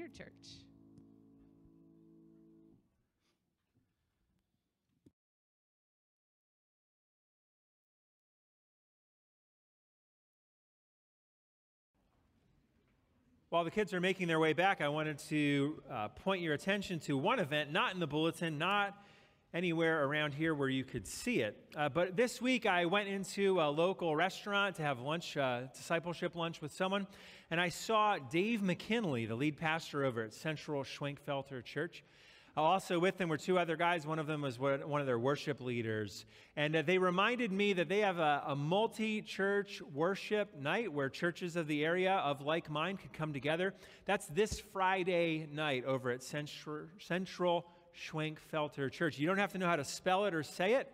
your church. While the kids are making their way back, I wanted to uh, point your attention to one event, not in the bulletin, not anywhere around here where you could see it. Uh, but this week I went into a local restaurant to have lunch, uh, discipleship lunch with someone, and I saw Dave McKinley, the lead pastor over at Central Schwenkfelder Church. Also, with them were two other guys. One of them was one of their worship leaders. And uh, they reminded me that they have a, a multi church worship night where churches of the area of like mind could come together. That's this Friday night over at Central, Central Schwenkfelder Church. You don't have to know how to spell it or say it.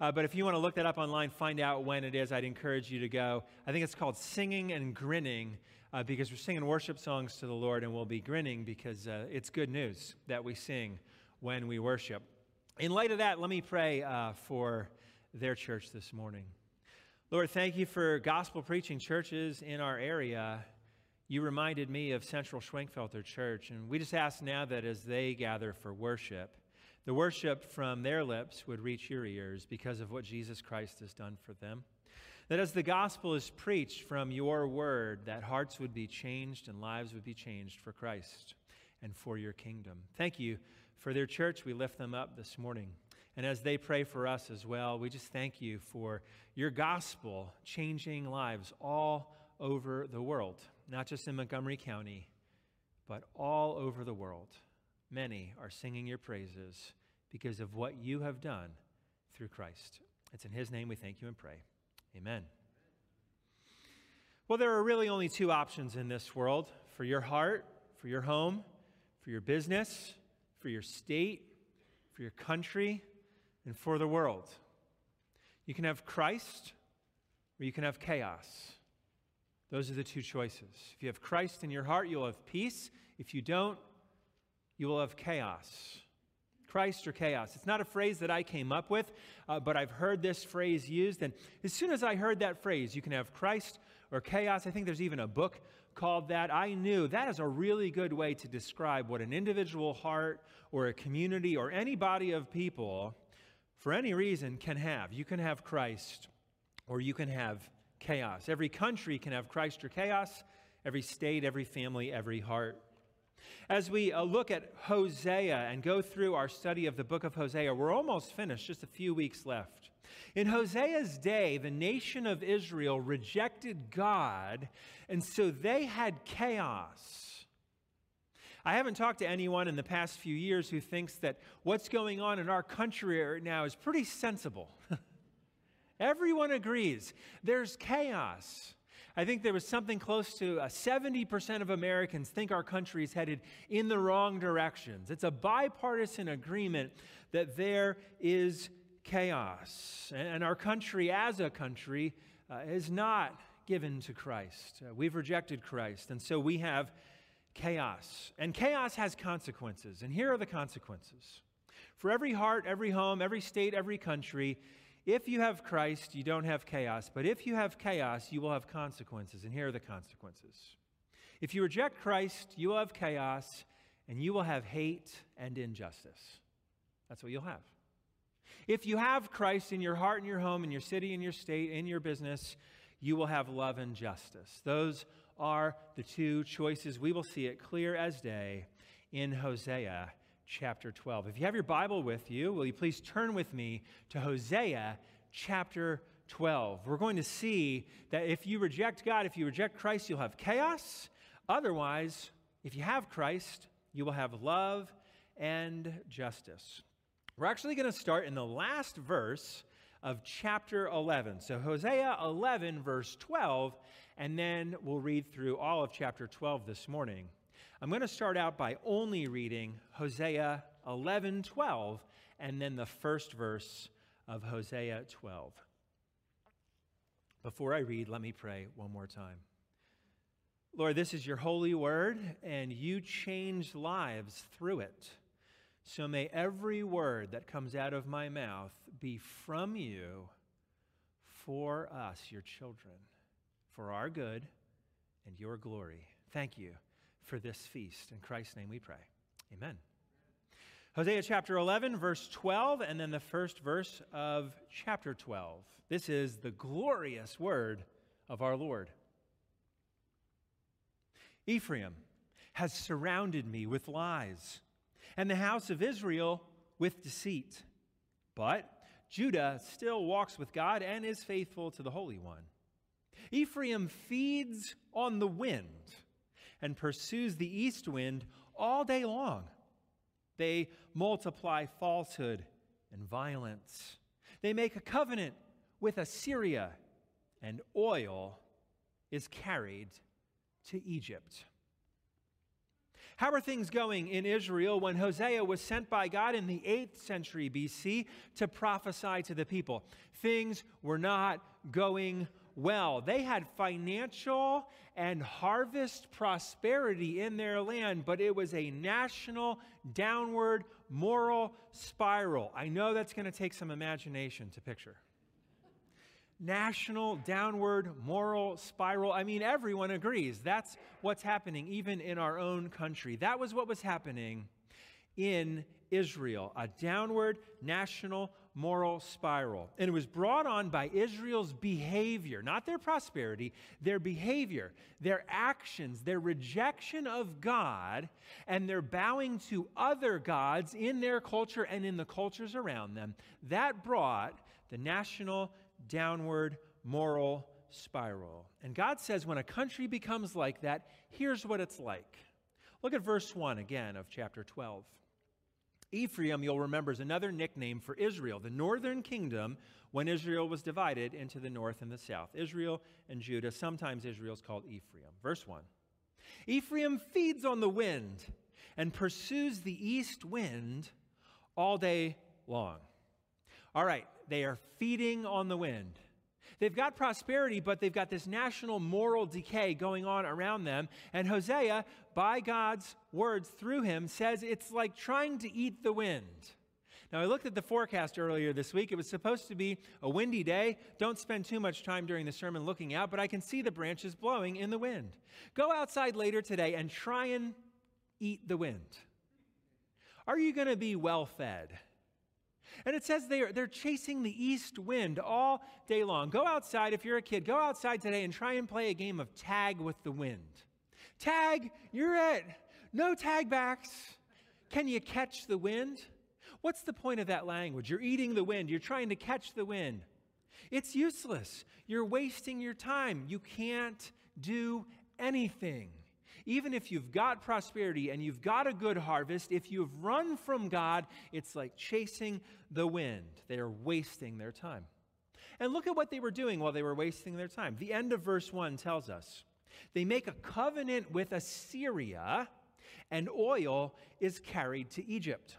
Uh, but if you want to look that up online, find out when it is, I'd encourage you to go. I think it's called Singing and Grinning uh, because we're singing worship songs to the Lord and we'll be grinning because uh, it's good news that we sing when we worship. In light of that, let me pray uh, for their church this morning. Lord, thank you for gospel preaching churches in our area. You reminded me of Central Schwenkfelder Church, and we just ask now that as they gather for worship, the worship from their lips would reach your ears because of what Jesus Christ has done for them. That as the gospel is preached from your word, that hearts would be changed and lives would be changed for Christ and for your kingdom. Thank you for their church. We lift them up this morning. And as they pray for us as well, we just thank you for your gospel changing lives all over the world, not just in Montgomery County, but all over the world. Many are singing your praises because of what you have done through Christ. It's in His name we thank you and pray. Amen. Well, there are really only two options in this world for your heart, for your home, for your business, for your state, for your country, and for the world. You can have Christ or you can have chaos. Those are the two choices. If you have Christ in your heart, you'll have peace. If you don't, you will have chaos. Christ or chaos. It's not a phrase that I came up with, uh, but I've heard this phrase used. And as soon as I heard that phrase, you can have Christ or chaos. I think there's even a book called that. I knew that is a really good way to describe what an individual heart or a community or any body of people, for any reason, can have. You can have Christ or you can have chaos. Every country can have Christ or chaos, every state, every family, every heart. As we uh, look at Hosea and go through our study of the book of Hosea, we're almost finished, just a few weeks left. In Hosea's day, the nation of Israel rejected God, and so they had chaos. I haven't talked to anyone in the past few years who thinks that what's going on in our country right now is pretty sensible. Everyone agrees there's chaos. I think there was something close to uh, 70% of Americans think our country is headed in the wrong directions. It's a bipartisan agreement that there is chaos. And our country, as a country, uh, is not given to Christ. Uh, we've rejected Christ. And so we have chaos. And chaos has consequences. And here are the consequences. For every heart, every home, every state, every country, if you have Christ, you don't have chaos. But if you have chaos, you will have consequences. And here are the consequences. If you reject Christ, you will have chaos and you will have hate and injustice. That's what you'll have. If you have Christ in your heart, in your home, in your city, in your state, in your business, you will have love and justice. Those are the two choices. We will see it clear as day in Hosea chapter 12. If you have your Bible with you, will you please turn with me to Hosea chapter 12? We're going to see that if you reject God, if you reject Christ, you'll have chaos. Otherwise, if you have Christ, you will have love and justice. We're actually going to start in the last verse of chapter 11. So, Hosea 11, verse 12, and then we'll read through all of chapter 12 this morning. I'm going to start out by only reading Hosea 11 12 and then the first verse of Hosea 12. Before I read, let me pray one more time. Lord, this is your holy word, and you change lives through it. So may every word that comes out of my mouth be from you for us, your children, for our good and your glory. Thank you for this feast. In Christ's name we pray. Amen. Hosea chapter 11, verse 12, and then the first verse of chapter 12. This is the glorious word of our Lord. Ephraim has surrounded me with lies, and the house of Israel with deceit. But Judah still walks with God and is faithful to the Holy One. Ephraim feeds on the wind and pursues the east wind all day long. They multiply falsehood and violence. They make a covenant with Assyria, and oil is carried to Egypt. How are things going in Israel when Hosea was sent by God in the 8th century BC to prophesy to the people? Things were not going well. They had financial and harvest prosperity in their land, but it was a national downward moral spiral. I know that's going to take some imagination to picture national downward moral spiral. I mean, everyone agrees that's what's happening, even in our own country. That was what was happening in Israel a downward national moral spiral. And it was brought on by Israel's behavior, not their prosperity, their behavior, their actions, their rejection of God, and their bowing to other gods in their culture and in the cultures around them. That brought the national downward moral spiral. And God says when a country becomes like that, here's what it's like. Look at verse 1 again of chapter 12. Ephraim, you'll remember, is another nickname for Israel, the northern kingdom when Israel was divided into the north and the south. Israel and Judah, sometimes Israel is called Ephraim. Verse 1 Ephraim feeds on the wind and pursues the east wind all day long. All right, they are feeding on the wind. They've got prosperity, but they've got this national moral decay going on around them. And Hosea, by God's words through him, says it's like trying to eat the wind. Now, I looked at the forecast earlier this week. It was supposed to be a windy day. Don't spend too much time during the sermon looking out, but I can see the branches blowing in the wind. Go outside later today and try and eat the wind. Are you going to be well fed? And it says they are, they're chasing the east wind all day long. Go outside, if you're a kid, go outside today and try and play a game of tag with the wind. Tag, you're it. No tag backs. Can you catch the wind? What's the point of that language? You're eating the wind, you're trying to catch the wind. It's useless. You're wasting your time. You can't do anything. Even if you've got prosperity and you've got a good harvest, if you've run from God, it's like chasing the wind. They are wasting their time. And look at what they were doing while they were wasting their time. The end of verse 1 tells us they make a covenant with Assyria, and oil is carried to Egypt.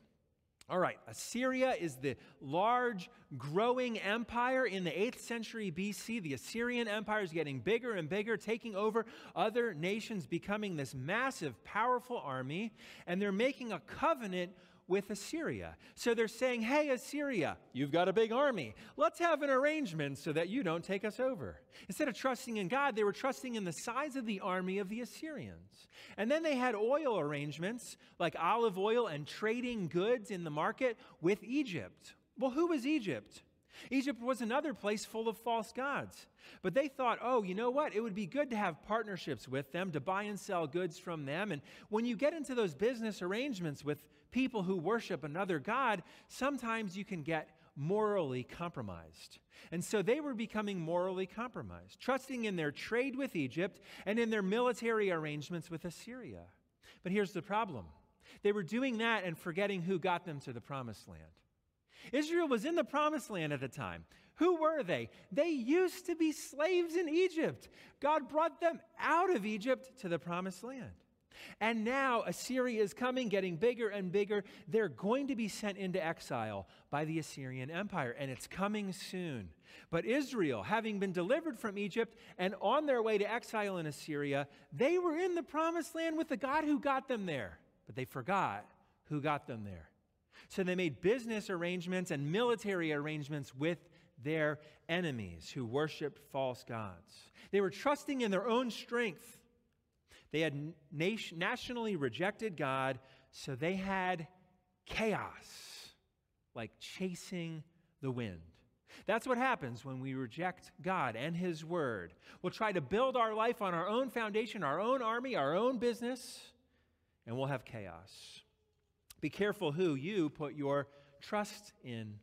All right, Assyria is the large, growing empire in the 8th century BC. The Assyrian Empire is getting bigger and bigger, taking over other nations, becoming this massive, powerful army. And they're making a covenant with Assyria. So they're saying, hey, Assyria, you've got a big army. Let's have an arrangement so that you don't take us over. Instead of trusting in God, they were trusting in the size of the army of the Assyrians. And then they had oil arrangements like olive oil and trading goods in the market with Egypt. Well, who was Egypt? Egypt was another place full of false gods. But they thought, oh, you know what? It would be good to have partnerships with them, to buy and sell goods from them. And when you get into those business arrangements with people who worship another God, sometimes you can get morally compromised. And so they were becoming morally compromised, trusting in their trade with Egypt and in their military arrangements with Assyria. But here's the problem they were doing that and forgetting who got them to the promised land. Israel was in the promised land at the time. Who were they? They used to be slaves in Egypt. God brought them out of Egypt to the promised land. And now Assyria is coming, getting bigger and bigger. They're going to be sent into exile by the Assyrian Empire, and it's coming soon. But Israel, having been delivered from Egypt and on their way to exile in Assyria, they were in the promised land with the God who got them there, but they forgot who got them there. So they made business arrangements and military arrangements with their enemies who worshiped false gods. They were trusting in their own strength They had nation, nationally rejected God, so they had chaos, like chasing the wind. That's what happens when we reject God and His Word. We'll try to build our life on our own foundation, our own army, our own business, and we'll have chaos. Be careful who you put your trust in.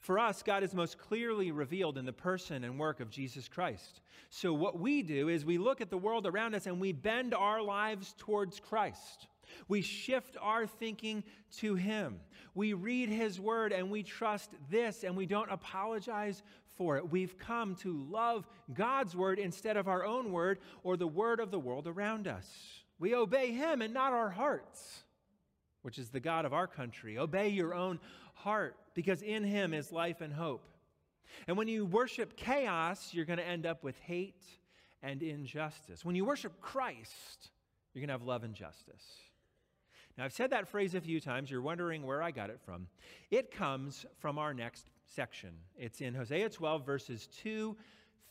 For us, God is most clearly revealed in the person and work of Jesus Christ. So, what we do is we look at the world around us and we bend our lives towards Christ. We shift our thinking to Him. We read His Word and we trust this and we don't apologize for it. We've come to love God's Word instead of our own Word or the Word of the world around us. We obey Him and not our hearts, which is the God of our country. Obey your own heart because in Him is life and hope. And when you worship chaos, you're going to end up with hate and injustice. When you worship Christ, you're going to have love and justice. Now, I've said that phrase a few times. You're wondering where I got it from. It comes from our next section. It's in Hosea 12, verses 2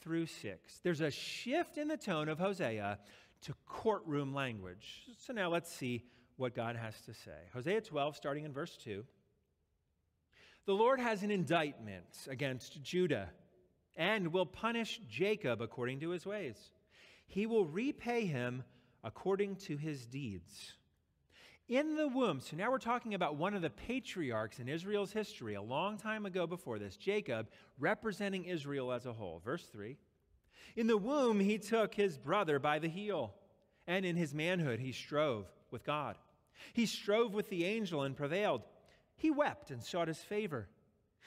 through 6. There's a shift in the tone of Hosea to courtroom language. So now let's see what God has to say. Hosea 12, starting in verse 2. The Lord has an indictment against Judah and will punish Jacob according to his ways. He will repay him according to his deeds in the womb. So now we're talking about one of the patriarchs in Israel's history, a long time ago before this, Jacob, representing Israel as a whole. Verse 3 In the womb, he took his brother by the heel, and in his manhood, he strove with God. He strove with the angel and prevailed. He wept and sought his favor.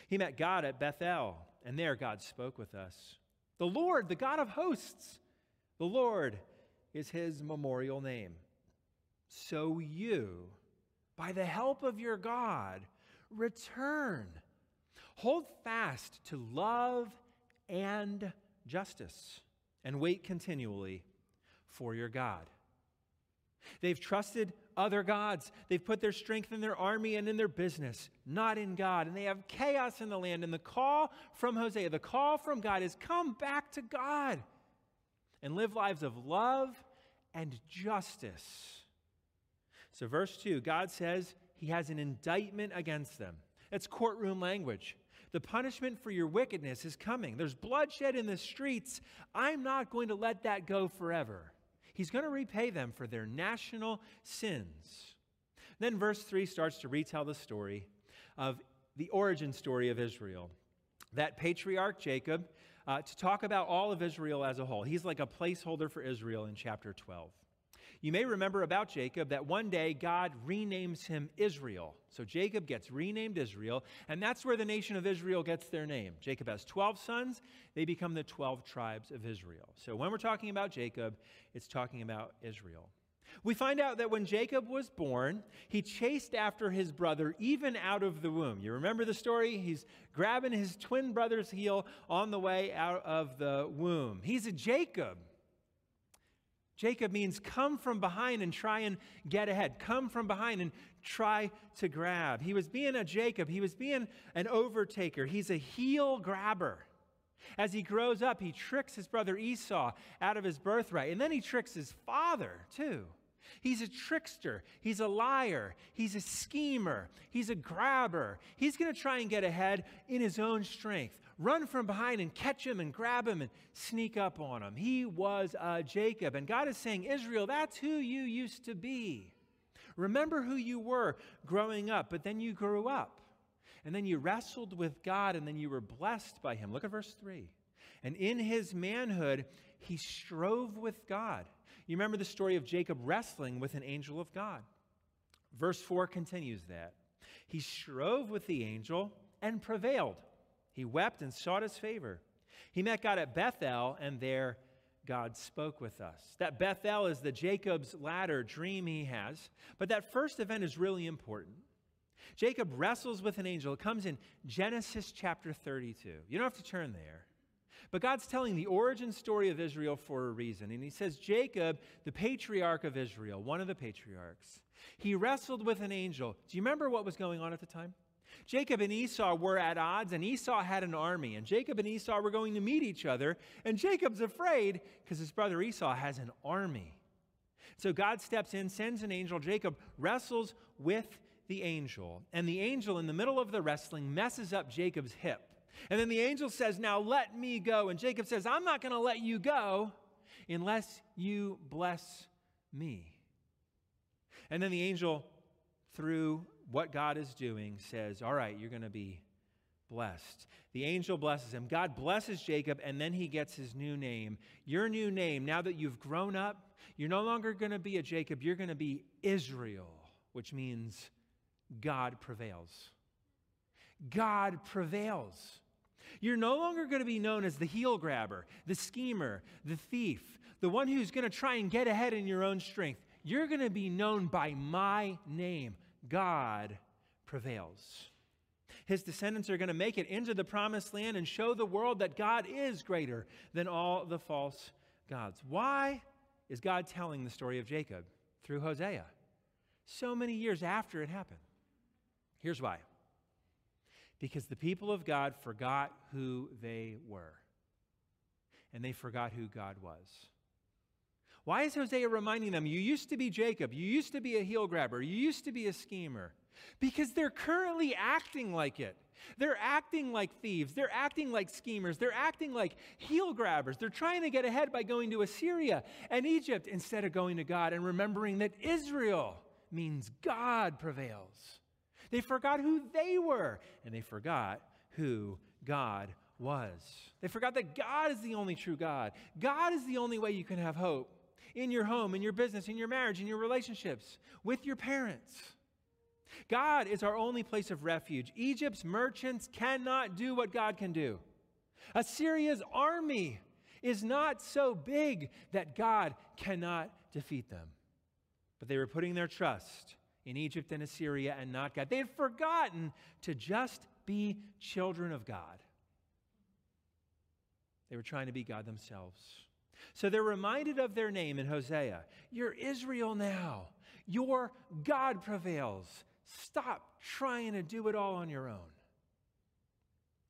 He met God at Bethel, and there God spoke with us. The Lord, the God of hosts, the Lord is his memorial name so you, by the help of your God, return. Hold fast to love and justice, and wait continually for your God. They've trusted other gods. They've put their strength in their army and in their business, not in God. And they have chaos in the land. And the call from Hosea, the call from God is come back to God and live lives of love and justice so, verse 2, God says he has an indictment against them. That's courtroom language. The punishment for your wickedness is coming. There's bloodshed in the streets. I'm not going to let that go forever. He's going to repay them for their national sins. Then, verse 3 starts to retell the story of the origin story of Israel. That patriarch Jacob, uh, to talk about all of Israel as a whole. He's like a placeholder for Israel in chapter 12. You may remember about Jacob that one day God renames him Israel. So Jacob gets renamed Israel, and that's where the nation of Israel gets their name. Jacob has 12 sons, they become the 12 tribes of Israel. So when we're talking about Jacob, it's talking about Israel. We find out that when Jacob was born, he chased after his brother even out of the womb. You remember the story? He's grabbing his twin brother's heel on the way out of the womb. He's a Jacob. Jacob means come from behind and try and get ahead. Come from behind and try to grab. He was being a Jacob, he was being an overtaker. He's a heel grabber. As he grows up, he tricks his brother Esau out of his birthright, and then he tricks his father too. He's a trickster. He's a liar. He's a schemer. He's a grabber. He's going to try and get ahead in his own strength run from behind and catch him and grab him and sneak up on him. He was uh, Jacob. And God is saying, Israel, that's who you used to be. Remember who you were growing up, but then you grew up. And then you wrestled with God, and then you were blessed by him. Look at verse 3. And in his manhood, he strove with God. You remember the story of Jacob wrestling with an angel of God. Verse 4 continues that. He strove with the angel and prevailed. He wept and sought his favor. He met God at Bethel, and there God spoke with us. That Bethel is the Jacob's ladder dream he has, but that first event is really important. Jacob wrestles with an angel. It comes in Genesis chapter 32. You don't have to turn there. But God's telling the origin story of Israel for a reason. And he says, Jacob, the patriarch of Israel, one of the patriarchs, he wrestled with an angel. Do you remember what was going on at the time? Jacob and Esau were at odds, and Esau had an army, and Jacob and Esau were going to meet each other, and Jacob's afraid because his brother Esau has an army. So God steps in, sends an angel. Jacob wrestles with the angel. And the angel, in the middle of the wrestling, messes up Jacob's hip. And then the angel says, Now let me go. And Jacob says, I'm not going to let you go unless you bless me. And then the angel, through what God is doing, says, All right, you're going to be blessed. The angel blesses him. God blesses Jacob, and then he gets his new name. Your new name, now that you've grown up, you're no longer going to be a Jacob, you're going to be Israel, which means God prevails. God prevails. You're no longer going to be known as the heel grabber, the schemer, the thief, the one who's going to try and get ahead in your own strength. You're going to be known by my name. God prevails. His descendants are going to make it into the promised land and show the world that God is greater than all the false gods. Why is God telling the story of Jacob through Hosea so many years after it happened? Here's why because the people of God forgot who they were, and they forgot who God was. Why is Hosea reminding them, you used to be Jacob, you used to be a heel grabber, you used to be a schemer? Because they're currently acting like it. They're acting like thieves. They're acting like schemers. They're acting like heel grabbers. They're trying to get ahead by going to Assyria and Egypt instead of going to God and remembering that Israel means God prevails. They forgot who they were, and they forgot who God was. They forgot that God is the only true God. God is the only way you can have hope in your home, in your business, in your marriage, in your relationships, with your parents. God is our only place of refuge. Egypt's merchants cannot do what God can do. Assyria's army is not so big that God cannot defeat them. But they were putting their trust in Egypt and Assyria and not God. They had forgotten to just be children of God. They were trying to be God themselves. So they're reminded of their name in Hosea. You're Israel now. Your God prevails. Stop trying to do it all on your own.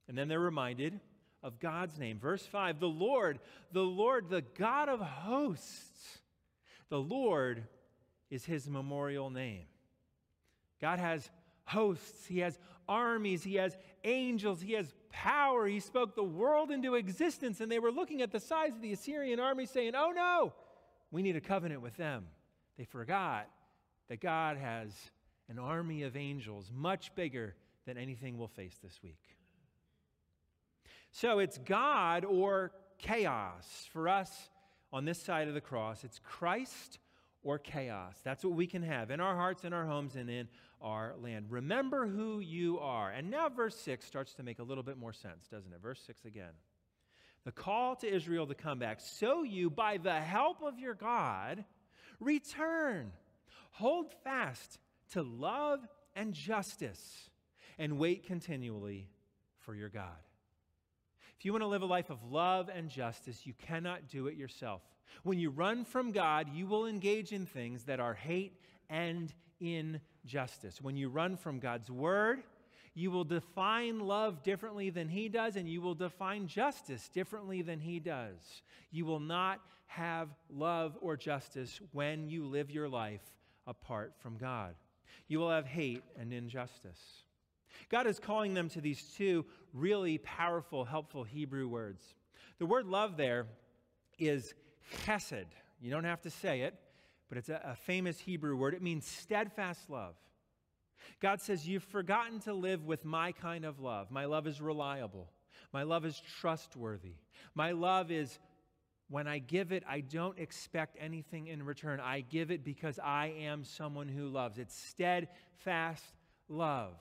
And then they're reminded of God's name. Verse 5 The Lord, the Lord, the God of hosts, the Lord is his memorial name. God has hosts, He has armies, He has angels, He has power. He spoke the world into existence, and they were looking at the size of the Assyrian army saying, Oh no, we need a covenant with them. They forgot that God has an army of angels much bigger than anything we'll face this week. So it's God or chaos. For us on this side of the cross, it's Christ or chaos. That's what we can have in our hearts, in our homes, and in our land. Remember who you are. And now, verse 6 starts to make a little bit more sense, doesn't it? Verse 6 again. The call to Israel to come back. So you, by the help of your God, return. Hold fast to love and justice, and wait continually for your God. If you want to live a life of love and justice, you cannot do it yourself. When you run from God, you will engage in things that are hate and injustice. When you run from God's word, you will define love differently than He does, and you will define justice differently than He does. You will not have love or justice when you live your life apart from God. You will have hate and injustice. God is calling them to these two really powerful, helpful Hebrew words. The word love there is chesed. You don't have to say it, but it's a, a famous Hebrew word. It means steadfast love. God says, You've forgotten to live with my kind of love. My love is reliable. My love is trustworthy. My love is when I give it, I don't expect anything in return. I give it because I am someone who loves. It's steadfast love.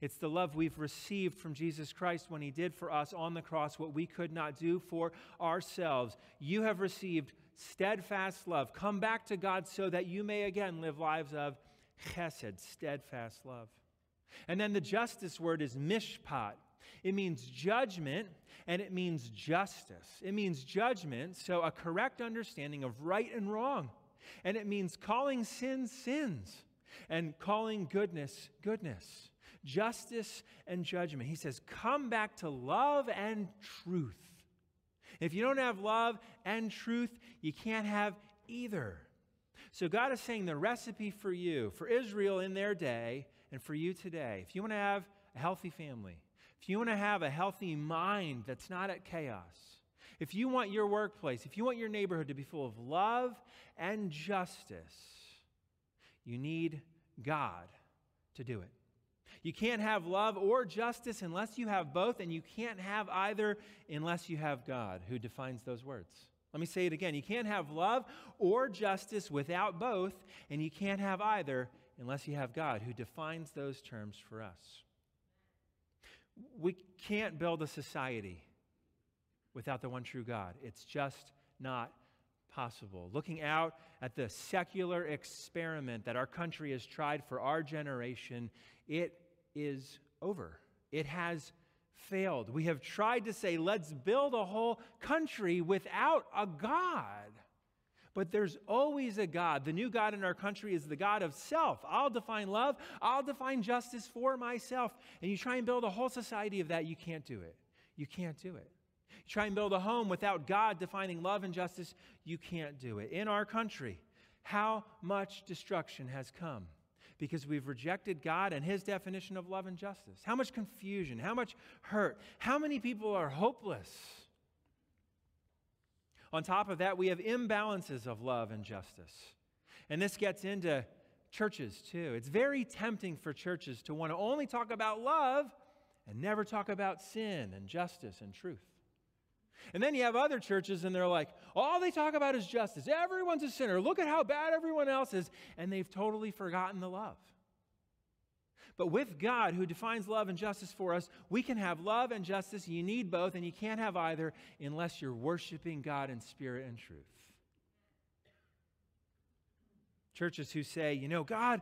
It's the love we've received from Jesus Christ when he did for us on the cross what we could not do for ourselves. You have received steadfast love. Come back to God so that you may again live lives of chesed, steadfast love. And then the justice word is mishpat. It means judgment and it means justice. It means judgment, so a correct understanding of right and wrong. And it means calling sins sins and calling goodness goodness justice and judgment. He says, Come back to love and truth. If you don't have love and truth, you can't have either. So God is saying the recipe for you, for Israel in their day, and for you today, if you want to have a healthy family, if you want to have a healthy mind that's not at chaos, if you want your workplace, if you want your neighborhood to be full of love and justice, you need God to do it. You can't have love or justice unless you have both, and you can't have either unless you have God who defines those words. Let me say it again. You can't have love or justice without both, and you can't have either unless you have God who defines those terms for us. We can't build a society without the one true God. It's just not possible. Looking out at the secular experiment that our country has tried for our generation, it is over. It has failed. We have tried to say, let's build a whole country without a God. But there's always a God. The new God in our country is the God of self. I'll define love, I'll define justice for myself. And you try and build a whole society of that, you can't do it. You can't do it. You try and build a home without God defining love and justice, you can't do it. In our country, how much destruction has come because we've rejected God and His definition of love and justice. How much confusion, how much hurt, how many people are hopeless. On top of that, we have imbalances of love and justice. And this gets into churches too. It's very tempting for churches to want to only talk about love and never talk about sin and justice and truth. And then you have other churches, and they're like, all they talk about is justice. Everyone's a sinner. Look at how bad everyone else is. And they've totally forgotten the love. But with God, who defines love and justice for us, we can have love and justice. You need both, and you can't have either unless you're worshiping God in spirit and truth. Churches who say, you know, God,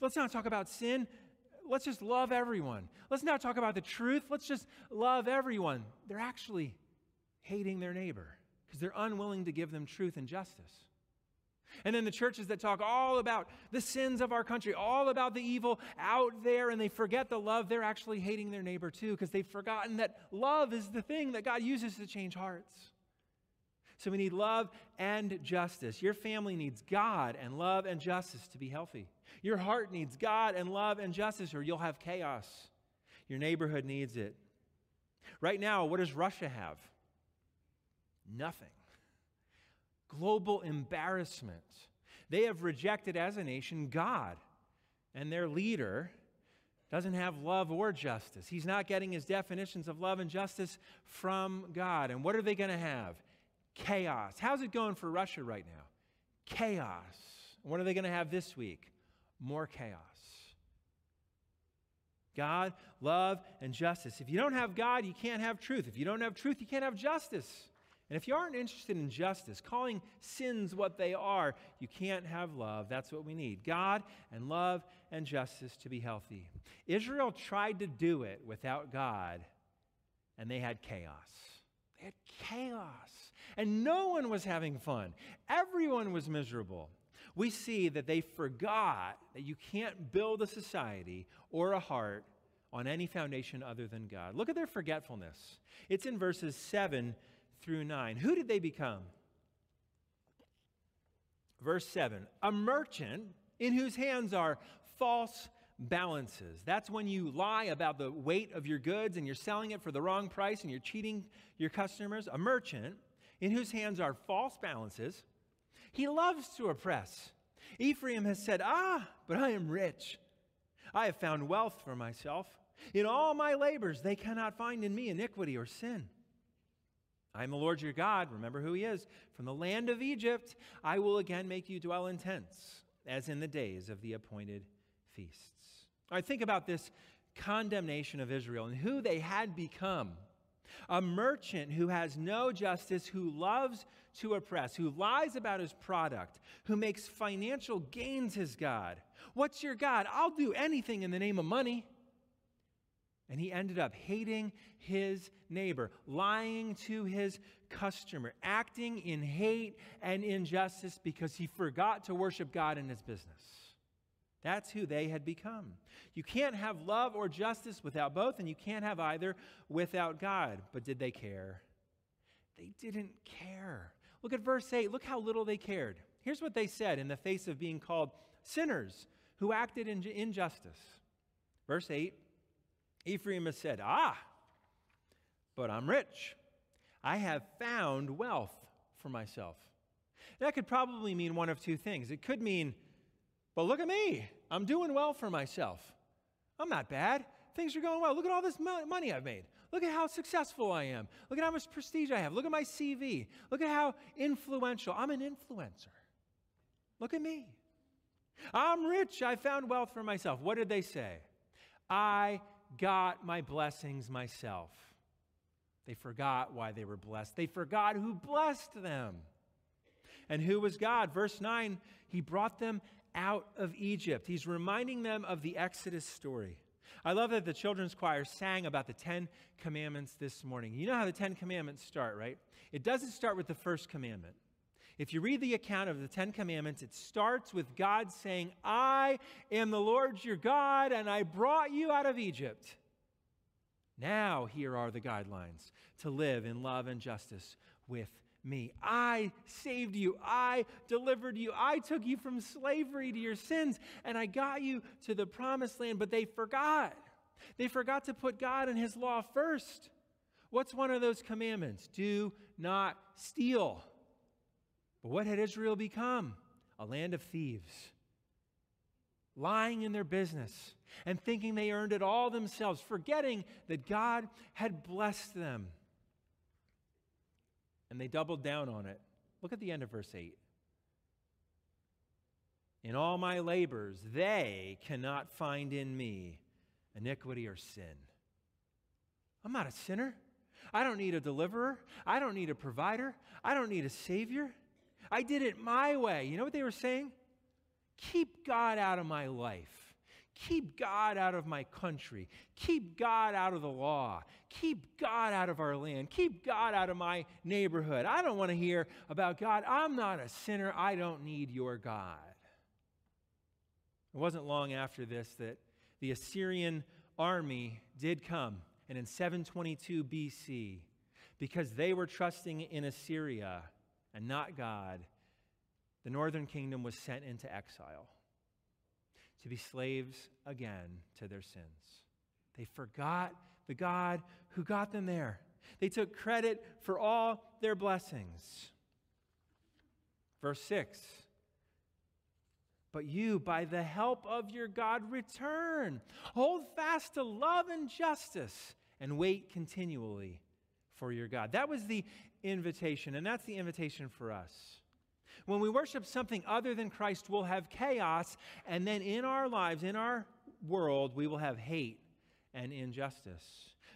let's not talk about sin. Let's just love everyone. Let's not talk about the truth. Let's just love everyone. They're actually hating their neighbor because they're unwilling to give them truth and justice. And then the churches that talk all about the sins of our country, all about the evil out there, and they forget the love, they're actually hating their neighbor too because they've forgotten that love is the thing that God uses to change hearts. So we need love and justice. Your family needs God and love and justice to be healthy. Your heart needs God and love and justice, or you'll have chaos. Your neighborhood needs it. Right now, what does Russia have? Nothing. Global embarrassment. They have rejected as a nation God, and their leader doesn't have love or justice. He's not getting his definitions of love and justice from God. And what are they going to have? Chaos. How's it going for Russia right now? Chaos. What are they going to have this week? More chaos. God, love, and justice. If you don't have God, you can't have truth. If you don't have truth, you can't have justice. And if you aren't interested in justice, calling sins what they are, you can't have love. That's what we need God and love and justice to be healthy. Israel tried to do it without God, and they had chaos. They had chaos. And no one was having fun, everyone was miserable. We see that they forgot that you can't build a society or a heart on any foundation other than God. Look at their forgetfulness. It's in verses 7 through 9. Who did they become? Verse 7 A merchant in whose hands are false balances. That's when you lie about the weight of your goods and you're selling it for the wrong price and you're cheating your customers. A merchant in whose hands are false balances. He loves to oppress. Ephraim has said, Ah, but I am rich. I have found wealth for myself. In all my labors, they cannot find in me iniquity or sin. I am the Lord your God. Remember who he is. From the land of Egypt, I will again make you dwell in tents, as in the days of the appointed feasts. Right, think about this condemnation of Israel and who they had become. A merchant who has no justice, who loves to oppress, who lies about his product, who makes financial gains his God. What's your God? I'll do anything in the name of money. And he ended up hating his neighbor, lying to his customer, acting in hate and injustice because he forgot to worship God in his business. That's who they had become. You can't have love or justice without both, and you can't have either without God. But did they care? They didn't care. Look at verse 8. Look how little they cared. Here's what they said in the face of being called sinners who acted in injustice. Verse 8 Ephraim has said, Ah, but I'm rich. I have found wealth for myself. That could probably mean one of two things. It could mean, but look at me. I'm doing well for myself. I'm not bad. Things are going well. Look at all this money I've made. Look at how successful I am. Look at how much prestige I have. Look at my CV. Look at how influential. I'm an influencer. Look at me. I'm rich. I found wealth for myself. What did they say? I got my blessings myself. They forgot why they were blessed. They forgot who blessed them. And who was God? Verse 9, he brought them out of Egypt. He's reminding them of the Exodus story. I love that the children's choir sang about the Ten Commandments this morning. You know how the Ten Commandments start, right? It doesn't start with the first commandment. If you read the account of the Ten Commandments, it starts with God saying, I am the Lord your God, and I brought you out of Egypt. Now, here are the guidelines to live in love and justice with me. I saved you. I delivered you. I took you from slavery to your sins, and I got you to the promised land. But they forgot. They forgot to put God and His law first. What's one of those commandments? Do not steal. But what had Israel become? A land of thieves, lying in their business and thinking they earned it all themselves, forgetting that God had blessed them and they doubled down on it. Look at the end of verse 8. In all my labors, they cannot find in me iniquity or sin. I'm not a sinner. I don't need a deliverer. I don't need a provider. I don't need a savior. I did it my way. You know what they were saying? Keep God out of my life. Keep God out of my country. Keep God out of the law. Keep God out of our land. Keep God out of my neighborhood. I don't want to hear about God. I'm not a sinner. I don't need your God. It wasn't long after this that the Assyrian army did come, and in 722 BC, because they were trusting in Assyria and not God, the northern kingdom was sent into exile to be slaves again to their sins. They forgot the God who got them there. They took credit for all their blessings. Verse 6 But you, by the help of your God, return. Hold fast to love and justice and wait continually for your God. That was the invitation, and that's the invitation for us. When we worship something other than Christ, we'll have chaos, and then in our lives, in our world, we will have hate and injustice.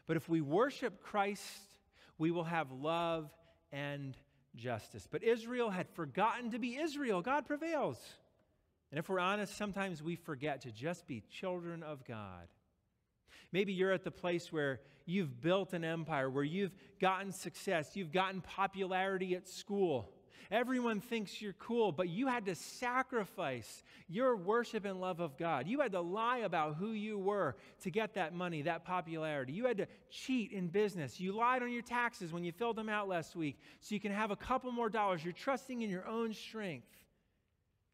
But if we worship Christ, we will have love and justice. But Israel had forgotten to be Israel. God prevails. And if we're honest, sometimes we forget to just be children of God. Maybe you're at the place where you've built an empire, where you've gotten success, you've gotten popularity at school. Everyone thinks you're cool, but you had to sacrifice your worship and love of God. You had to lie about who you were to get that money, that popularity. You had to cheat in business. You lied on your taxes when you filled them out last week so you can have a couple more dollars. You're trusting in your own strength.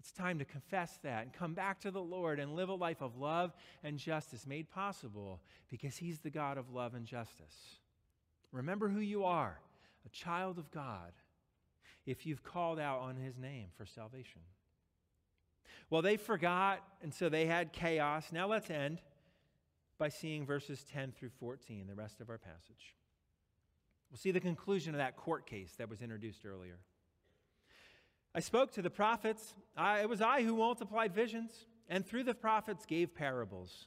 It's time to confess that and come back to the Lord and live a life of love and justice made possible because He's the God of love and justice. Remember who you are a child of God if you've called out on his name for salvation. Well, they forgot, and so they had chaos. Now let's end by seeing verses 10 through 14, the rest of our passage. We'll see the conclusion of that court case that was introduced earlier. I spoke to the prophets. I, it was I who multiplied visions, and through the prophets gave parables.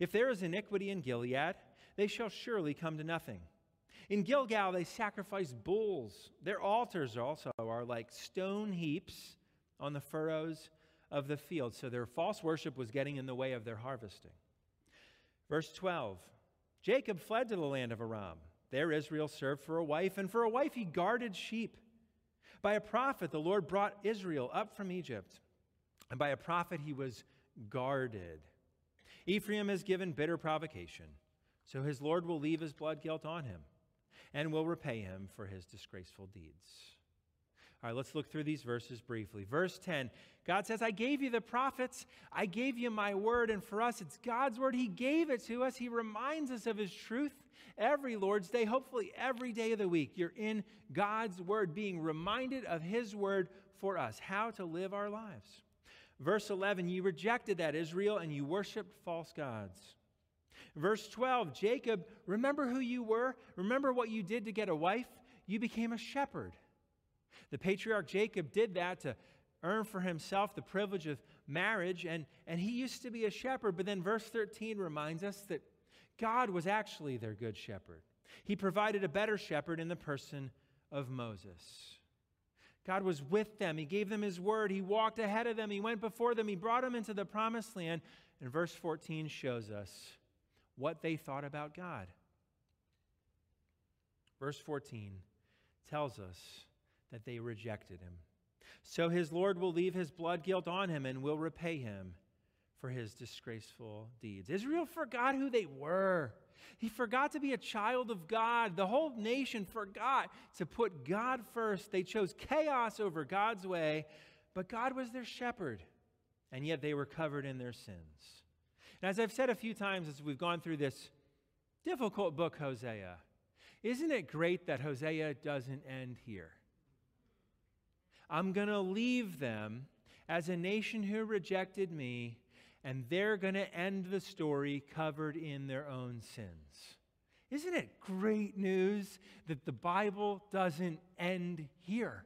If there is iniquity in Gilead, they shall surely come to nothing. In Gilgal, they sacrifice bulls. Their altars also are like stone heaps on the furrows of the field. So their false worship was getting in the way of their harvesting. Verse 12 Jacob fled to the land of Aram. There Israel served for a wife, and for a wife he guarded sheep. By a prophet, the Lord brought Israel up from Egypt, and by a prophet he was guarded. Ephraim has given bitter provocation, so his Lord will leave his blood guilt on him and will repay him for his disgraceful deeds. All right, let's look through these verses briefly. Verse 10 God says, I gave you the prophets, I gave you my word, and for us, it's God's word. He gave it to us. He reminds us of His truth every Lord's Day, hopefully every day of the week. You're in God's word, being reminded of His word for us, how to live our lives. Verse 11, you rejected that, Israel, and you worshiped false gods. Verse 12, Jacob, remember who you were? Remember what you did to get a wife? You became a shepherd. The patriarch Jacob did that to earn for himself the privilege of marriage, and, and he used to be a shepherd. But then verse 13 reminds us that God was actually their good shepherd. He provided a better shepherd in the person of Moses. God was with them. He gave them His word. He walked ahead of them. He went before them. He brought them into the promised land. And verse 14 shows us what they thought about God. Verse 14 tells us that they rejected him. So his Lord will leave his blood guilt on him and will repay him for his disgraceful deeds. Israel forgot who they were. He forgot to be a child of God. The whole nation forgot to put God first. They chose chaos over God's way, but God was their shepherd, and yet they were covered in their sins. And as I've said a few times as we've gone through this difficult book, Hosea, isn't it great that Hosea doesn't end here? I'm going to leave them as a nation who rejected me, and they're going to end the story covered in their own sins. Isn't it great news that the Bible doesn't end here?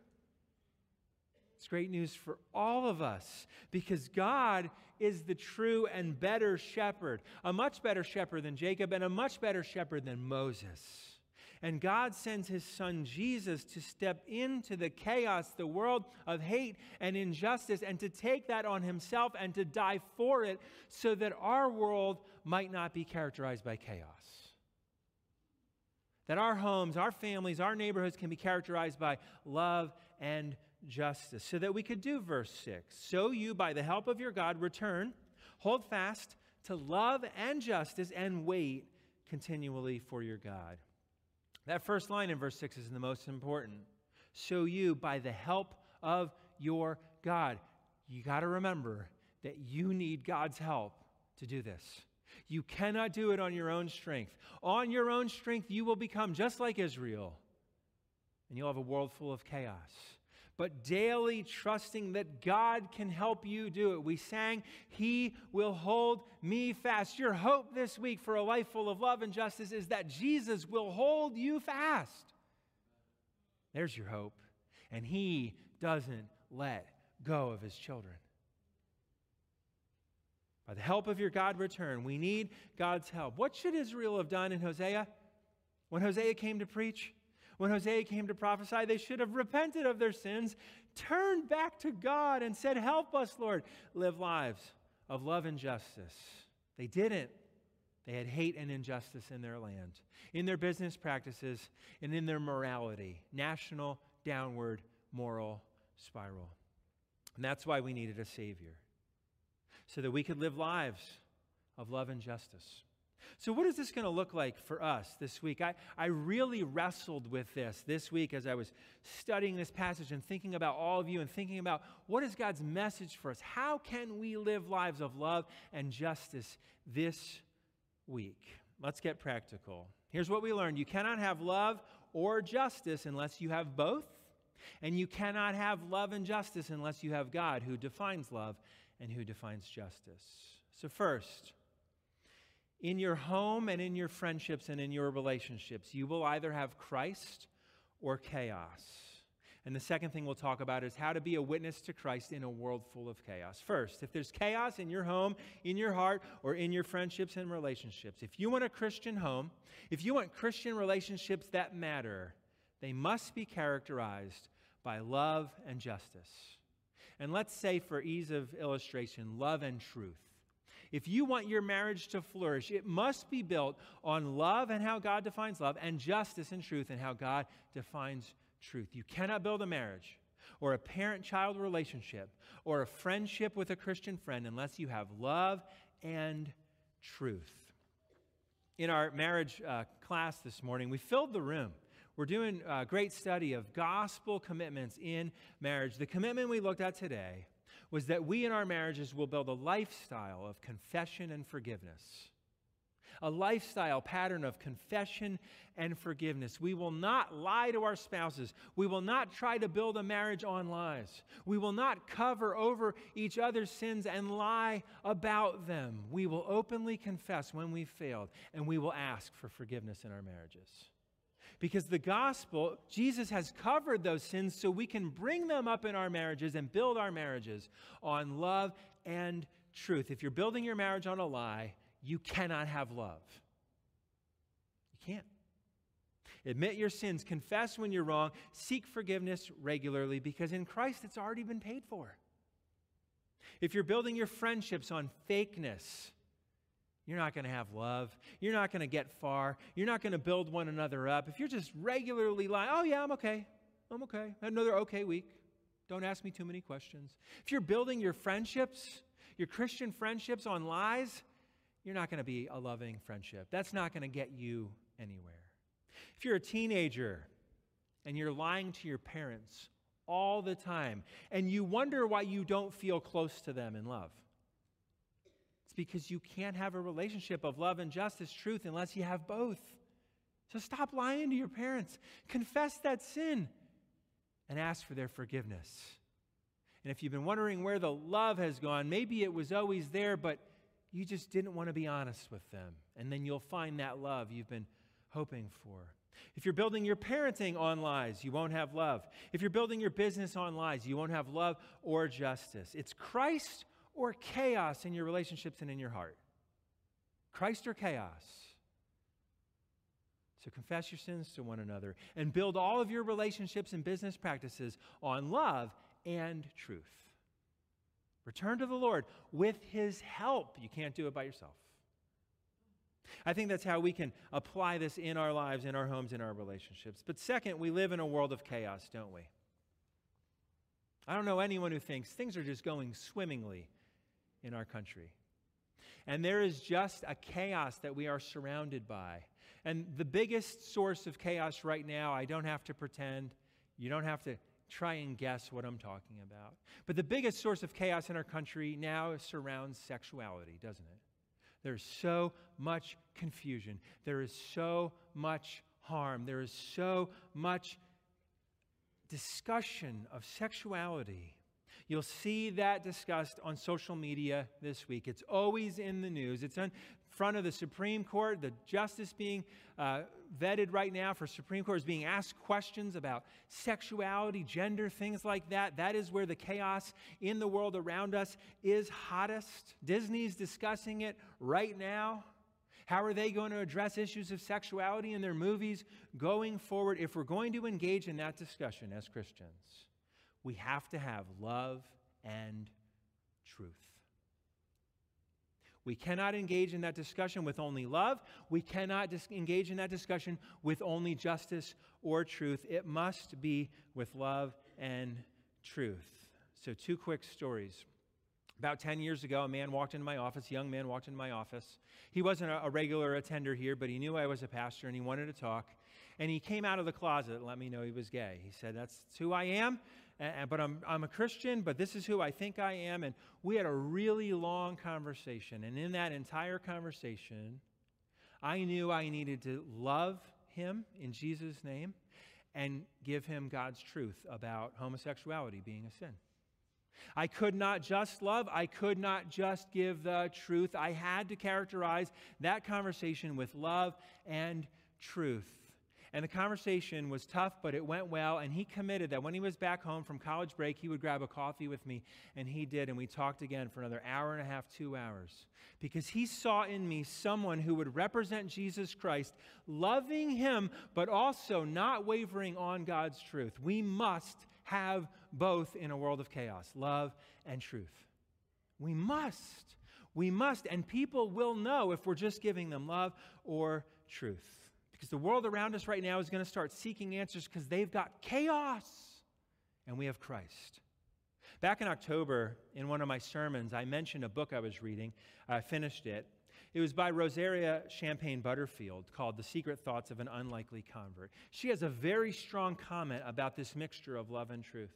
It's great news for all of us because God is the true and better shepherd, a much better shepherd than Jacob and a much better shepherd than Moses. And God sends his son Jesus to step into the chaos, the world of hate and injustice, and to take that on himself and to die for it so that our world might not be characterized by chaos. That our homes, our families, our neighborhoods can be characterized by love and justice, so that we could do verse 6. So you, by the help of your God, return, hold fast to love and justice, and wait continually for your God. That first line in verse 6 is the most important. So you, by the help of your God, you got to remember that you need God's help to do this. You cannot do it on your own strength. On your own strength, you will become just like Israel, and you'll have a world full of chaos but daily trusting that God can help you do it. We sang, He will hold me fast. Your hope this week for a life full of love and justice is that Jesus will hold you fast. There's your hope. And He doesn't let go of His children. By the help of your God, return. We need God's help. What should Israel have done in Hosea? When Hosea came to preach, when Hosea came to prophesy, they should have repented of their sins, turned back to God, and said, Help us, Lord, live lives of love and justice. They didn't. They had hate and injustice in their land, in their business practices, and in their morality, national downward moral spiral. And that's why we needed a Savior, so that we could live lives of love and justice. So, what is this going to look like for us this week? I, I really wrestled with this this week as I was studying this passage and thinking about all of you and thinking about what is God's message for us? How can we live lives of love and justice this week? Let's get practical. Here's what we learned you cannot have love or justice unless you have both, and you cannot have love and justice unless you have God who defines love and who defines justice. So, first, in your home and in your friendships and in your relationships, you will either have Christ or chaos. And the second thing we'll talk about is how to be a witness to Christ in a world full of chaos. First, if there's chaos in your home, in your heart, or in your friendships and relationships, if you want a Christian home, if you want Christian relationships that matter, they must be characterized by love and justice. And let's say, for ease of illustration, love and truth. If you want your marriage to flourish, it must be built on love and how God defines love, and justice and truth and how God defines truth. You cannot build a marriage or a parent child relationship or a friendship with a Christian friend unless you have love and truth. In our marriage uh, class this morning, we filled the room We're doing a great study of gospel commitments in marriage. The commitment we looked at today was that we in our marriages will build a lifestyle of confession and forgiveness. A lifestyle pattern of confession and forgiveness. We will not lie to our spouses. We will not try to build a marriage on lies. We will not cover over each other's sins and lie about them. We will openly confess when we've failed, and we will ask for forgiveness in our marriages. Because the gospel, Jesus has covered those sins so we can bring them up in our marriages and build our marriages on love and truth. If you're building your marriage on a lie, you cannot have love. You can't. Admit your sins, confess when you're wrong, seek forgiveness regularly because in Christ it's already been paid for. If you're building your friendships on fakeness, you're not going to have love. You're not going to get far. You're not going to build one another up. If you're just regularly lying, oh, yeah, I'm okay. I'm okay. Another okay week. Don't ask me too many questions. If you're building your friendships, your Christian friendships on lies, you're not going to be a loving friendship. That's not going to get you anywhere. If you're a teenager and you're lying to your parents all the time and you wonder why you don't feel close to them in love, because you can't have a relationship of love and justice, truth, unless you have both. So stop lying to your parents. Confess that sin and ask for their forgiveness. And if you've been wondering where the love has gone, maybe it was always there, but you just didn't want to be honest with them. And then you'll find that love you've been hoping for. If you're building your parenting on lies, you won't have love. If you're building your business on lies, you won't have love or justice. It's Christ or chaos in your relationships and in your heart? Christ or chaos? So confess your sins to one another and build all of your relationships and business practices on love and truth. Return to the Lord with His help. You can't do it by yourself. I think that's how we can apply this in our lives, in our homes, in our relationships. But second, we live in a world of chaos, don't we? I don't know anyone who thinks things are just going swimmingly in our country. And there is just a chaos that we are surrounded by. And the biggest source of chaos right now, I don't have to pretend, you don't have to try and guess what I'm talking about. But the biggest source of chaos in our country now surrounds sexuality, doesn't it? There's so much confusion. There is so much harm. There is so much discussion of sexuality You'll see that discussed on social media this week. It's always in the news. It's in front of the Supreme Court. The justice being uh, vetted right now for Supreme Court is being asked questions about sexuality, gender, things like that. That is where the chaos in the world around us is hottest. Disney's discussing it right now. How are they going to address issues of sexuality in their movies going forward if we're going to engage in that discussion as Christians? We have to have love and truth. We cannot engage in that discussion with only love. We cannot dis- engage in that discussion with only justice or truth. It must be with love and truth. So, two quick stories. About 10 years ago, a man walked into my office, a young man walked into my office. He wasn't a, a regular attender here, but he knew I was a pastor and he wanted to talk. And he came out of the closet and let me know he was gay. He said, That's who I am and, but I'm, I'm a Christian, but this is who I think I am. And we had a really long conversation. And in that entire conversation, I knew I needed to love him in Jesus' name and give him God's truth about homosexuality being a sin. I could not just love, I could not just give the truth. I had to characterize that conversation with love and truth. And the conversation was tough, but it went well. And he committed that when he was back home from college break, he would grab a coffee with me. And he did. And we talked again for another hour and a half, two hours. Because he saw in me someone who would represent Jesus Christ, loving him, but also not wavering on God's truth. We must have both in a world of chaos love and truth. We must. We must. And people will know if we're just giving them love or truth. Because the world around us right now is going to start seeking answers because they've got chaos and we have Christ. Back in October, in one of my sermons, I mentioned a book I was reading. I finished it. It was by Rosaria Champagne Butterfield called The Secret Thoughts of an Unlikely Convert. She has a very strong comment about this mixture of love and truth.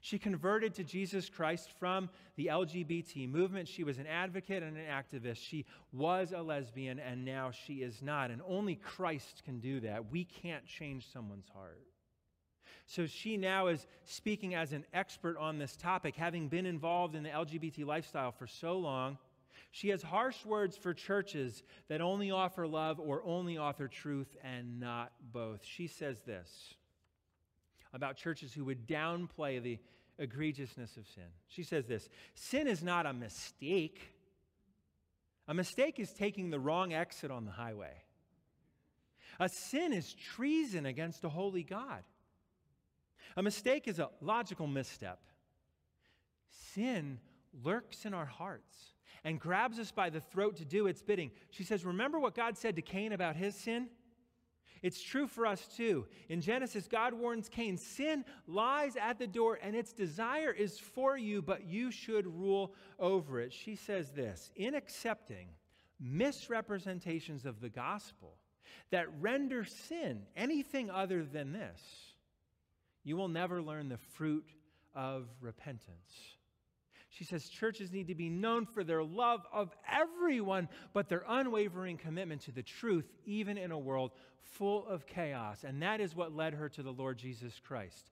She converted to Jesus Christ from the LGBT movement. She was an advocate and an activist. She was a lesbian, and now she is not. And only Christ can do that. We can't change someone's heart. So she now is speaking as an expert on this topic, having been involved in the LGBT lifestyle for so long. She has harsh words for churches that only offer love or only offer truth and not both. She says this about churches who would downplay the egregiousness of sin. She says this Sin is not a mistake. A mistake is taking the wrong exit on the highway. A sin is treason against a holy God. A mistake is a logical misstep. Sin lurks in our hearts and grabs us by the throat to do its bidding. She says, Remember what God said to Cain about his sin? It's true for us too. In Genesis, God warns Cain sin lies at the door and its desire is for you, but you should rule over it. She says this in accepting misrepresentations of the gospel that render sin anything other than this, you will never learn the fruit of repentance. She says churches need to be known for their love of everyone, but their unwavering commitment to the truth, even in a world full of chaos. And that is what led her to the Lord Jesus Christ.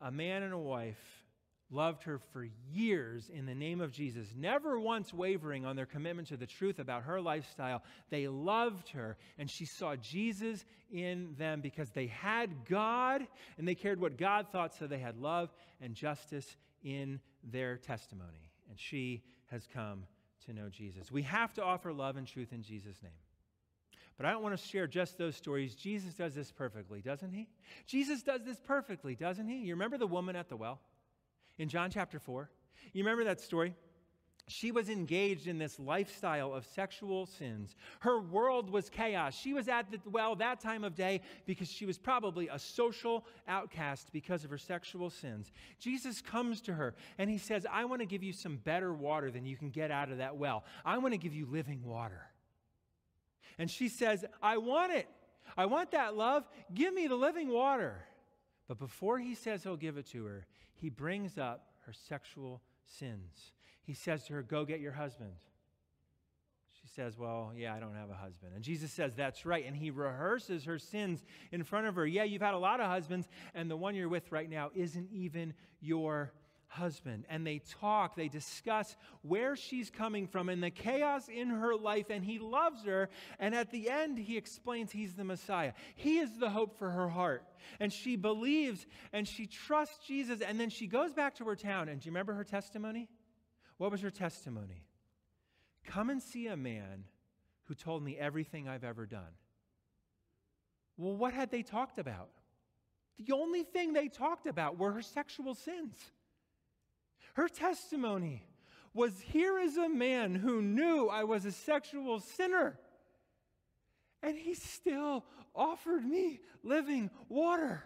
A man and a wife loved her for years in the name of Jesus, never once wavering on their commitment to the truth about her lifestyle. They loved her, and she saw Jesus in them because they had God and they cared what God thought, so they had love and justice in their testimony. And she has come to know Jesus. We have to offer love and truth in Jesus' name. But I don't want to share just those stories. Jesus does this perfectly, doesn't he? Jesus does this perfectly, doesn't he? You remember the woman at the well in John chapter 4? You remember that story? She was engaged in this lifestyle of sexual sins. Her world was chaos. She was at the well that time of day because she was probably a social outcast because of her sexual sins. Jesus comes to her and he says, I want to give you some better water than you can get out of that well. I want to give you living water. And she says, I want it. I want that love. Give me the living water. But before he says he'll give it to her, he brings up her sexual sins he says to her, Go get your husband. She says, Well, yeah, I don't have a husband. And Jesus says, That's right. And he rehearses her sins in front of her. Yeah, you've had a lot of husbands, and the one you're with right now isn't even your husband. And they talk, they discuss where she's coming from and the chaos in her life, and he loves her. And at the end, he explains he's the Messiah. He is the hope for her heart. And she believes and she trusts Jesus. And then she goes back to her town. And do you remember her testimony? What was her testimony? Come and see a man who told me everything I've ever done. Well, what had they talked about? The only thing they talked about were her sexual sins. Her testimony was here is a man who knew I was a sexual sinner, and he still offered me living water.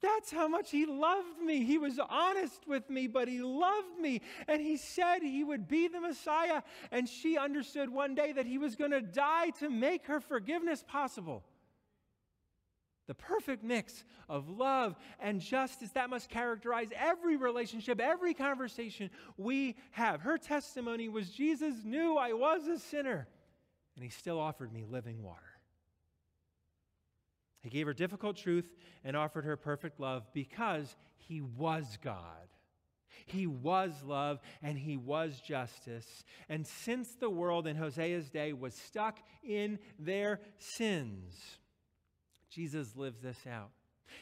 That's how much he loved me. He was honest with me, but he loved me. And he said he would be the Messiah. And she understood one day that he was going to die to make her forgiveness possible. The perfect mix of love and justice that must characterize every relationship, every conversation we have. Her testimony was Jesus knew I was a sinner, and he still offered me living water. He gave her difficult truth and offered her perfect love because he was God. He was love and he was justice. And since the world in Hosea's day was stuck in their sins, Jesus lives this out.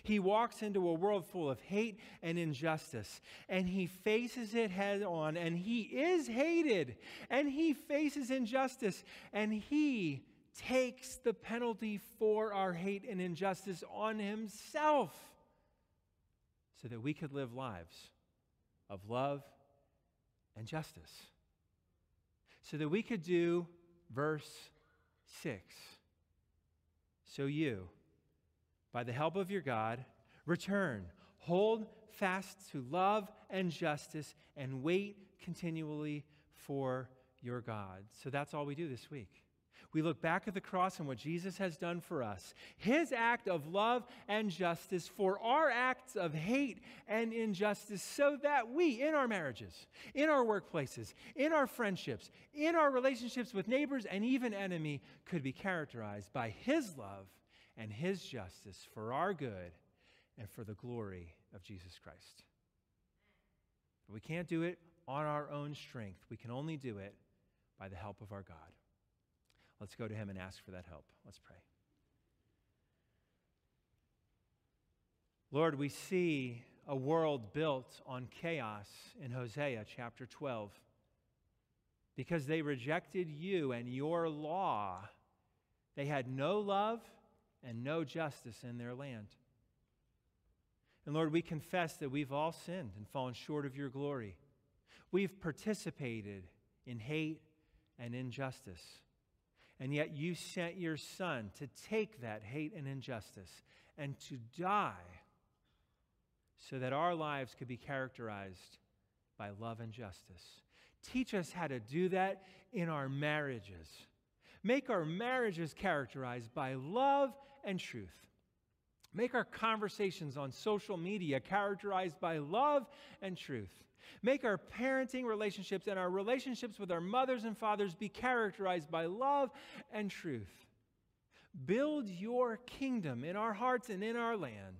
He walks into a world full of hate and injustice, and he faces it head on, and he is hated, and he faces injustice, and he takes the penalty for our hate and injustice on himself so that we could live lives of love and justice. So that we could do verse 6. So you, by the help of your God, return, hold fast to love and justice, and wait continually for your God. So that's all we do this week. We look back at the cross and what Jesus has done for us, his act of love and justice for our acts of hate and injustice, so that we, in our marriages, in our workplaces, in our friendships, in our relationships with neighbors and even enemy, could be characterized by his love and his justice for our good and for the glory of Jesus Christ. But we can't do it on our own strength. We can only do it by the help of our God. Let's go to him and ask for that help. Let's pray. Lord, we see a world built on chaos in Hosea chapter 12. Because they rejected you and your law, they had no love and no justice in their land. And Lord, we confess that we've all sinned and fallen short of your glory. We've participated in hate and injustice. And yet you sent your son to take that hate and injustice and to die so that our lives could be characterized by love and justice. Teach us how to do that in our marriages. Make our marriages characterized by love and truth. Make our conversations on social media characterized by love and truth. Make our parenting relationships and our relationships with our mothers and fathers be characterized by love and truth. Build your kingdom in our hearts and in our land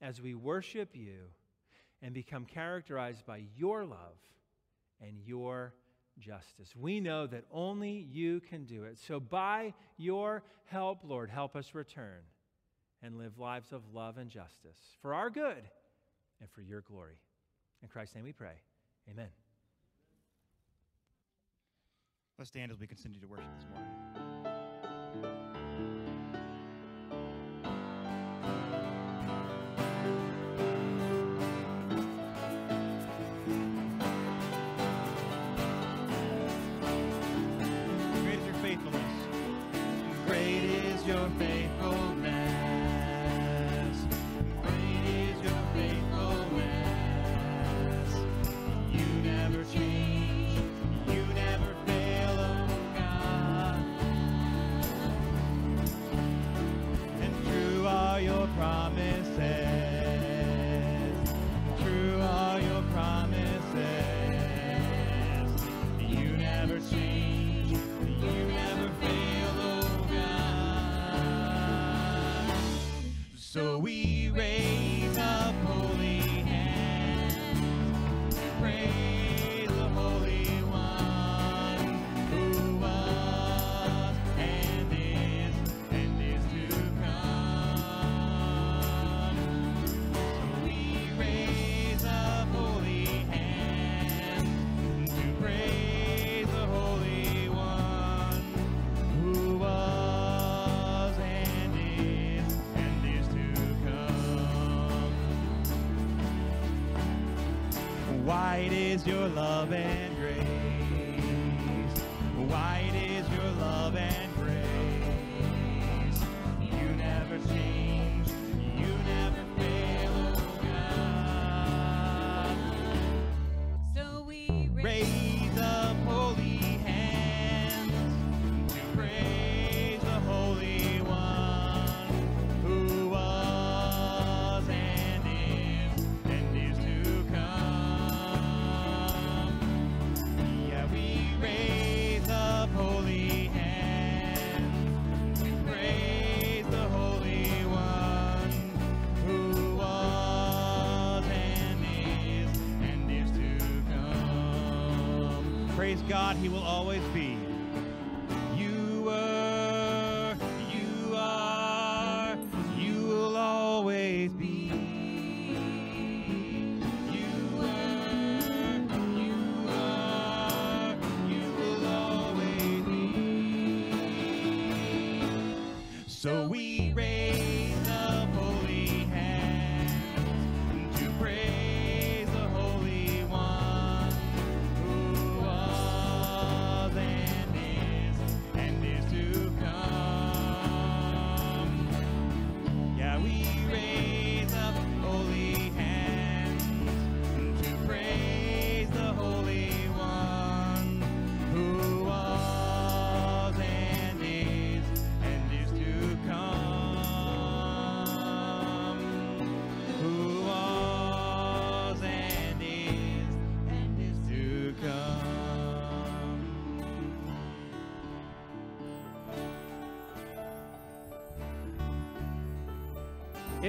as we worship you and become characterized by your love and your justice. We know that only you can do it. So, by your help, Lord, help us return and live lives of love and justice for our good and for your glory. In Christ's name we pray. Amen. Let's stand as we continue to worship this morning. So we raise up is your love and So we raise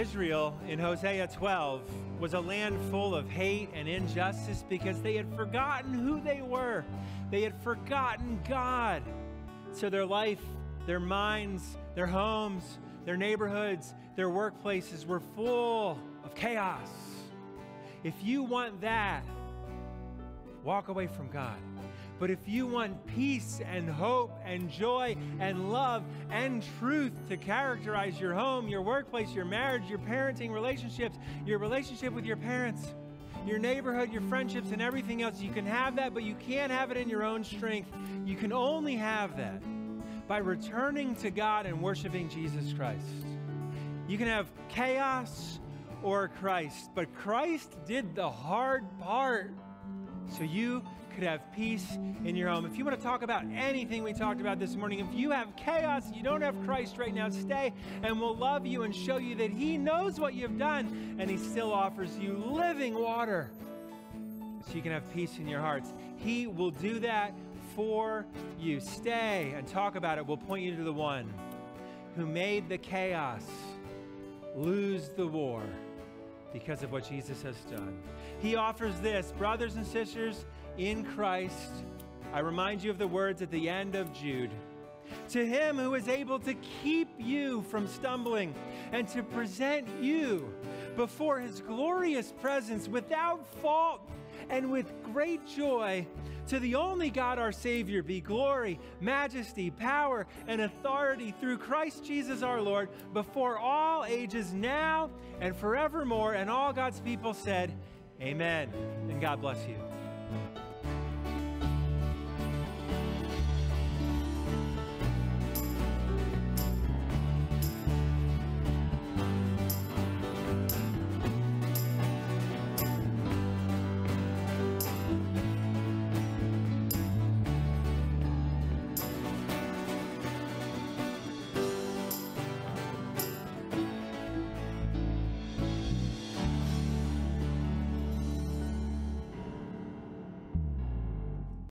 Israel in Hosea 12 was a land full of hate and injustice because they had forgotten who they were. They had forgotten God. So their life, their minds, their homes, their neighborhoods, their workplaces were full of chaos. If you want that, walk away from God. But if you want peace and hope and joy and love and truth to characterize your home, your workplace, your marriage, your parenting relationships, your relationship with your parents, your neighborhood, your friendships, and everything else, you can have that, but you can't have it in your own strength. You can only have that by returning to God and worshiping Jesus Christ. You can have chaos or Christ, but Christ did the hard part so you could have peace in your home. If you want to talk about anything we talked about this morning, if you have chaos, you don't have Christ right now, stay and we'll love you and show you that He knows what you've done and He still offers you living water so you can have peace in your hearts. He will do that for you. Stay and talk about it. We'll point you to the one who made the chaos lose the war because of what Jesus has done. He offers this, brothers and sisters in Christ. I remind you of the words at the end of Jude. To him who is able to keep you from stumbling and to present you before his glorious presence without fault and with great joy. To the only God our Savior be glory, majesty, power, and authority through Christ Jesus our Lord before all ages, now and forevermore. And all God's people said, Amen. And God bless you.